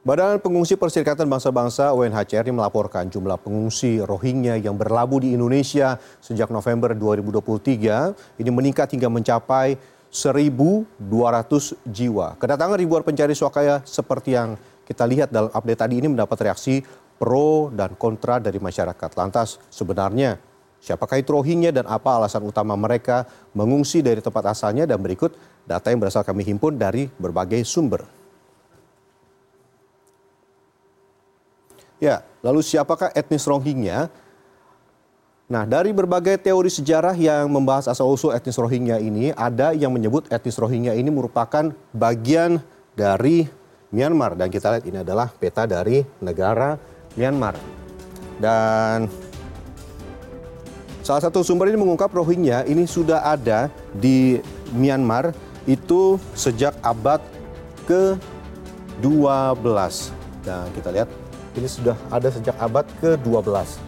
Badan Pengungsi Perserikatan Bangsa-Bangsa UNHCR melaporkan jumlah pengungsi Rohingya yang berlabuh di Indonesia sejak November 2023 ini meningkat hingga mencapai 1.200 jiwa. Kedatangan ribuan pencari suakaya seperti yang kita lihat dalam update tadi ini mendapat reaksi pro dan kontra dari masyarakat. Lantas sebenarnya siapakah itu Rohingya dan apa alasan utama mereka mengungsi dari tempat asalnya dan berikut data yang berasal kami himpun dari berbagai sumber. Ya, lalu siapakah etnis Rohingya? Nah, dari berbagai teori sejarah yang membahas asal-usul etnis Rohingya ini, ada yang menyebut etnis Rohingya ini merupakan bagian dari Myanmar. Dan kita lihat ini adalah peta dari negara Myanmar. Dan salah satu sumber ini mengungkap Rohingya ini sudah ada di Myanmar itu sejak abad ke-12. Dan kita lihat ini sudah ada sejak abad ke-12.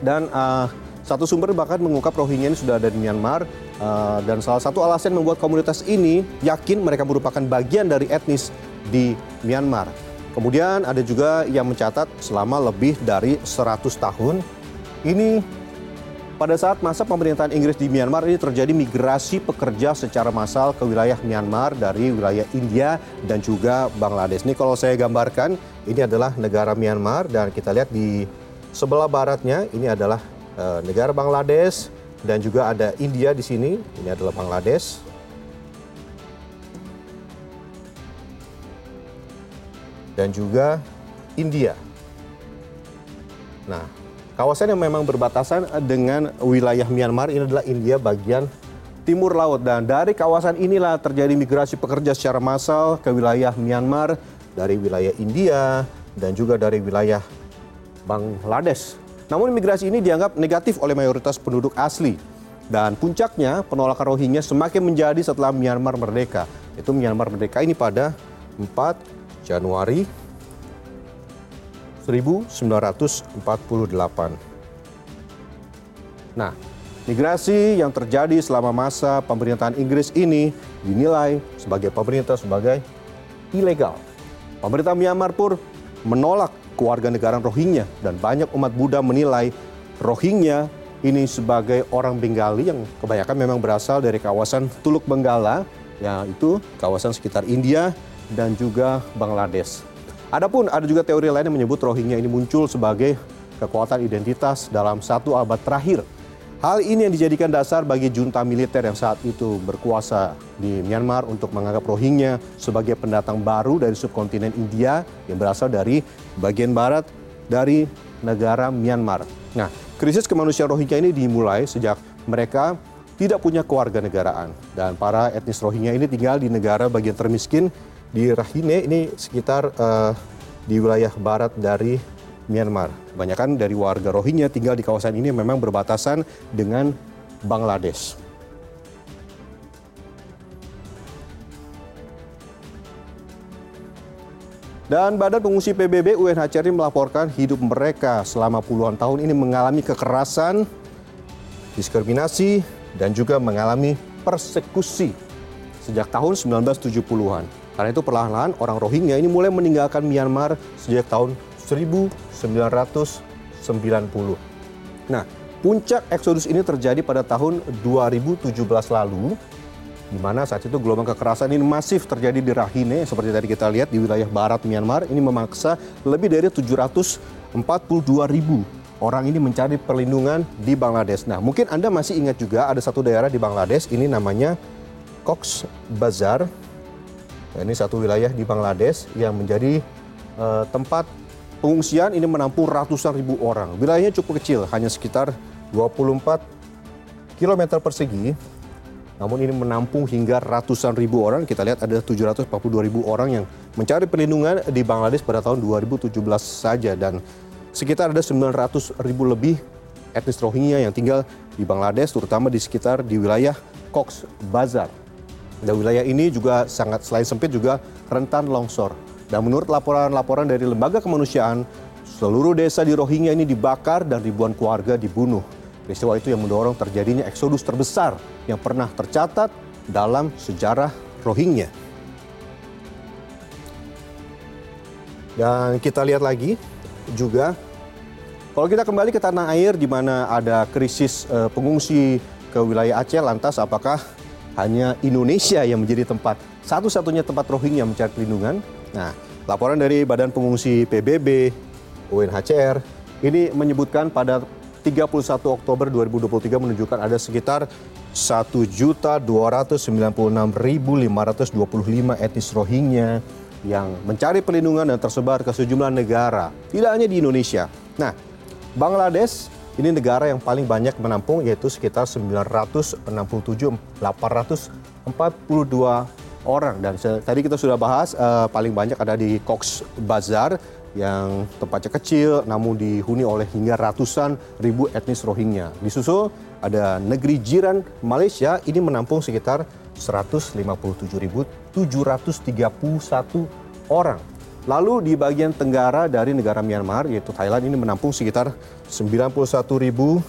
Dan uh, satu sumber bahkan mengungkap Rohingya ini sudah ada di Myanmar uh, dan salah satu alasan membuat komunitas ini yakin mereka merupakan bagian dari etnis di Myanmar. Kemudian ada juga yang mencatat selama lebih dari 100 tahun ini pada saat masa pemerintahan Inggris di Myanmar ini terjadi migrasi pekerja secara massal ke wilayah Myanmar dari wilayah India dan juga Bangladesh. Ini kalau saya gambarkan, ini adalah negara Myanmar dan kita lihat di sebelah baratnya ini adalah uh, negara Bangladesh dan juga ada India di sini. Ini adalah Bangladesh. Dan juga India. Nah, Kawasan yang memang berbatasan dengan wilayah Myanmar ini adalah India bagian timur laut dan dari kawasan inilah terjadi migrasi pekerja secara massal ke wilayah Myanmar dari wilayah India dan juga dari wilayah Bangladesh. Namun migrasi ini dianggap negatif oleh mayoritas penduduk asli dan puncaknya penolakan Rohingya semakin menjadi setelah Myanmar merdeka. Itu Myanmar merdeka ini pada 4 Januari 1948. Nah, migrasi yang terjadi selama masa pemerintahan Inggris ini dinilai sebagai pemerintah sebagai ilegal. Pemerintah Myanmar pun menolak kewarganegaraan Rohingya dan banyak umat Buddha menilai Rohingya ini sebagai orang Bengali yang kebanyakan memang berasal dari kawasan Tuluk Benggala, yaitu kawasan sekitar India dan juga Bangladesh. Adapun ada juga teori lain yang menyebut Rohingya ini muncul sebagai kekuatan identitas dalam satu abad terakhir. Hal ini yang dijadikan dasar bagi junta militer yang saat itu berkuasa di Myanmar untuk menganggap Rohingya sebagai pendatang baru dari subkontinen India yang berasal dari bagian barat dari negara Myanmar. Nah, krisis kemanusiaan Rohingya ini dimulai sejak mereka tidak punya kewarganegaraan dan para etnis Rohingya ini tinggal di negara bagian termiskin di Rahine ini sekitar uh, di wilayah barat dari Myanmar. Kebanyakan dari warga Rohingya tinggal di kawasan ini memang berbatasan dengan Bangladesh. Dan Badan Pengungsi PBB UNHCR melaporkan hidup mereka selama puluhan tahun ini mengalami kekerasan, diskriminasi, dan juga mengalami persekusi sejak tahun 1970-an. Karena itu perlahan-lahan orang Rohingya ini mulai meninggalkan Myanmar sejak tahun 1990. Nah, puncak eksodus ini terjadi pada tahun 2017 lalu di mana saat itu gelombang kekerasan ini masif terjadi di Rakhine seperti tadi kita lihat di wilayah barat Myanmar ini memaksa lebih dari 742 ribu orang ini mencari perlindungan di Bangladesh. Nah, mungkin Anda masih ingat juga ada satu daerah di Bangladesh ini namanya Cox Bazar Nah, ini satu wilayah di Bangladesh yang menjadi uh, tempat pengungsian ini menampung ratusan ribu orang. Wilayahnya cukup kecil, hanya sekitar 24 km persegi. Namun ini menampung hingga ratusan ribu orang. Kita lihat ada 742 ribu orang yang mencari perlindungan di Bangladesh pada tahun 2017 saja. Dan sekitar ada 900 ribu lebih etnis Rohingya yang tinggal di Bangladesh, terutama di sekitar di wilayah Cox Bazar. Dan wilayah ini juga sangat selain sempit juga rentan longsor. Dan menurut laporan-laporan dari lembaga kemanusiaan, seluruh desa di Rohingya ini dibakar dan ribuan keluarga dibunuh. Peristiwa itu yang mendorong terjadinya eksodus terbesar yang pernah tercatat dalam sejarah Rohingya. Dan kita lihat lagi juga kalau kita kembali ke tanah air di mana ada krisis uh, pengungsi ke wilayah Aceh, lantas apakah hanya Indonesia yang menjadi tempat satu-satunya tempat Rohingya mencari perlindungan? Nah, laporan dari Badan Pengungsi PBB, UNHCR, ini menyebutkan pada 31 Oktober 2023 menunjukkan ada sekitar 1.296.525 etnis Rohingya yang mencari perlindungan dan tersebar ke sejumlah negara, tidak hanya di Indonesia. Nah, Bangladesh ini negara yang paling banyak menampung yaitu sekitar 967 842 orang dan tadi kita sudah bahas uh, paling banyak ada di Cox Bazar yang tempatnya kecil namun dihuni oleh hingga ratusan ribu etnis Rohingya. Disusul ada negeri jiran Malaysia ini menampung sekitar 157.731 orang. Lalu di bagian tenggara dari negara Myanmar yaitu Thailand ini menampung sekitar 91.339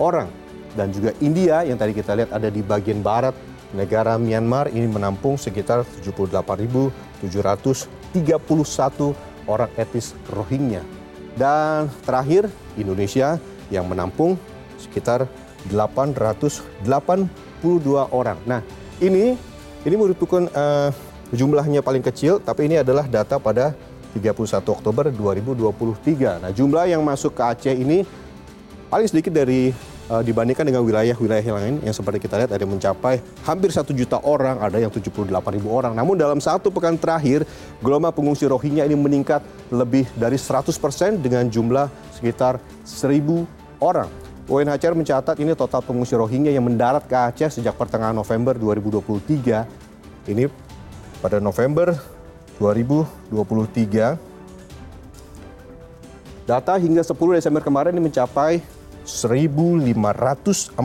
orang dan juga India yang tadi kita lihat ada di bagian barat negara Myanmar ini menampung sekitar 78.731 orang etnis Rohingya. Dan terakhir Indonesia yang menampung sekitar 882 orang. Nah, ini ini merupakan uh, Jumlahnya paling kecil, tapi ini adalah data pada 31 Oktober 2023. Nah, jumlah yang masuk ke Aceh ini paling sedikit dari uh, dibandingkan dengan wilayah-wilayah yang lain yang seperti kita lihat ada yang mencapai hampir satu juta orang, ada yang 78 ribu orang. Namun dalam satu pekan terakhir, gelombang pengungsi Rohingya ini meningkat lebih dari 100% dengan jumlah sekitar 1000 orang. UNHCR mencatat ini total pengungsi Rohingya yang mendarat ke Aceh sejak pertengahan November 2023. Ini pada November 2023. Data hingga 10 Desember kemarin ini mencapai 1.543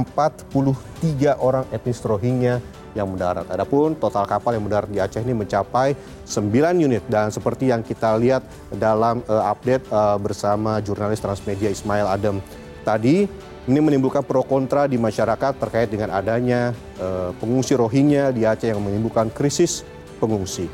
orang etnis Rohingya yang mendarat. Adapun total kapal yang mendarat di Aceh ini mencapai 9 unit dan seperti yang kita lihat dalam uh, update uh, bersama jurnalis Transmedia Ismail Adam tadi ini menimbulkan pro kontra di masyarakat terkait dengan adanya uh, pengungsi Rohingya di Aceh yang menimbulkan krisis pengungsi.